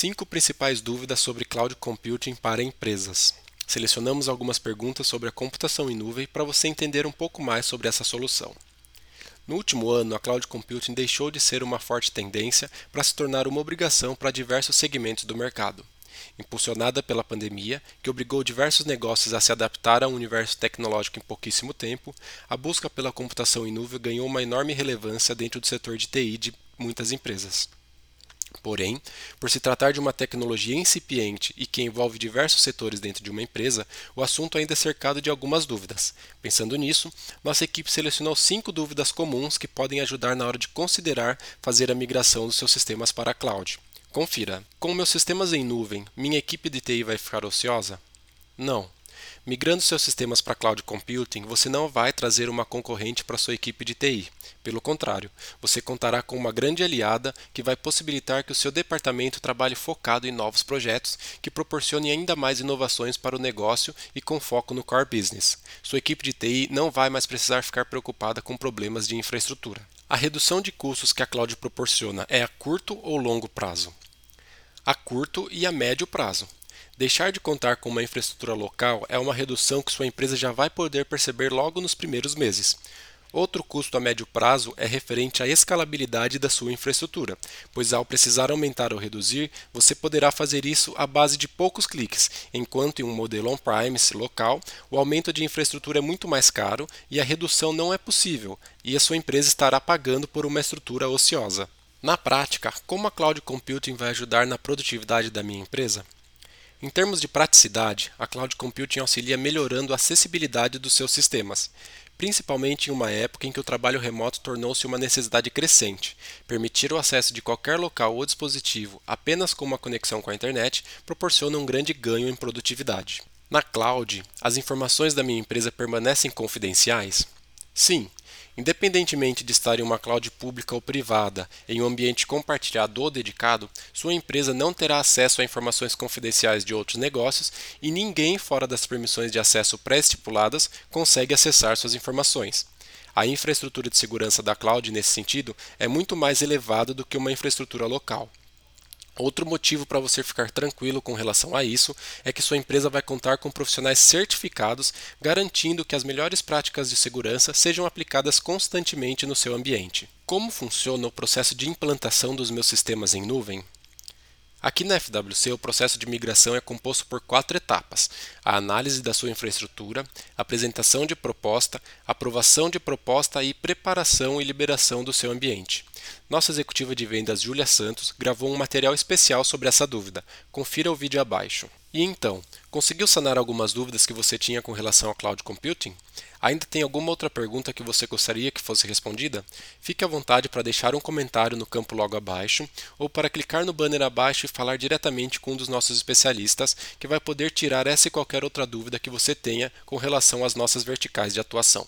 Cinco principais dúvidas sobre cloud computing para empresas. Selecionamos algumas perguntas sobre a computação em nuvem para você entender um pouco mais sobre essa solução. No último ano, a cloud computing deixou de ser uma forte tendência para se tornar uma obrigação para diversos segmentos do mercado. Impulsionada pela pandemia, que obrigou diversos negócios a se adaptar a um universo tecnológico em pouquíssimo tempo, a busca pela computação em nuvem ganhou uma enorme relevância dentro do setor de TI de muitas empresas. Porém, por se tratar de uma tecnologia incipiente e que envolve diversos setores dentro de uma empresa, o assunto ainda é cercado de algumas dúvidas. Pensando nisso, nossa equipe selecionou cinco dúvidas comuns que podem ajudar na hora de considerar fazer a migração dos seus sistemas para a cloud. Confira: com meus sistemas em nuvem, minha equipe de TI vai ficar ociosa? Não. Migrando seus sistemas para cloud computing, você não vai trazer uma concorrente para sua equipe de TI. Pelo contrário, você contará com uma grande aliada que vai possibilitar que o seu departamento trabalhe focado em novos projetos que proporcionem ainda mais inovações para o negócio e com foco no core business. Sua equipe de TI não vai mais precisar ficar preocupada com problemas de infraestrutura. A redução de custos que a cloud proporciona é a curto ou longo prazo? A curto e a médio prazo. Deixar de contar com uma infraestrutura local é uma redução que sua empresa já vai poder perceber logo nos primeiros meses. Outro custo a médio prazo é referente à escalabilidade da sua infraestrutura, pois ao precisar aumentar ou reduzir, você poderá fazer isso à base de poucos cliques, enquanto em um modelo on-premise local, o aumento de infraestrutura é muito mais caro e a redução não é possível, e a sua empresa estará pagando por uma estrutura ociosa. Na prática, como a cloud computing vai ajudar na produtividade da minha empresa? Em termos de praticidade, a cloud computing auxilia melhorando a acessibilidade dos seus sistemas, principalmente em uma época em que o trabalho remoto tornou-se uma necessidade crescente. Permitir o acesso de qualquer local ou dispositivo apenas com uma conexão com a internet proporciona um grande ganho em produtividade. Na cloud, as informações da minha empresa permanecem confidenciais? Sim, Independentemente de estar em uma cloud pública ou privada, em um ambiente compartilhado ou dedicado, sua empresa não terá acesso a informações confidenciais de outros negócios e ninguém fora das permissões de acesso pré-estipuladas consegue acessar suas informações. A infraestrutura de segurança da cloud, nesse sentido, é muito mais elevada do que uma infraestrutura local. Outro motivo para você ficar tranquilo com relação a isso é que sua empresa vai contar com profissionais certificados, garantindo que as melhores práticas de segurança sejam aplicadas constantemente no seu ambiente. Como funciona o processo de implantação dos meus sistemas em nuvem? Aqui na FWC, o processo de migração é composto por quatro etapas: a análise da sua infraestrutura, apresentação de proposta, aprovação de proposta e preparação e liberação do seu ambiente. Nossa executiva de vendas, Julia Santos, gravou um material especial sobre essa dúvida. Confira o vídeo abaixo. E então, conseguiu sanar algumas dúvidas que você tinha com relação ao cloud computing? Ainda tem alguma outra pergunta que você gostaria que fosse respondida? Fique à vontade para deixar um comentário no campo logo abaixo ou para clicar no banner abaixo e falar diretamente com um dos nossos especialistas que vai poder tirar essa e qualquer outra dúvida que você tenha com relação às nossas verticais de atuação.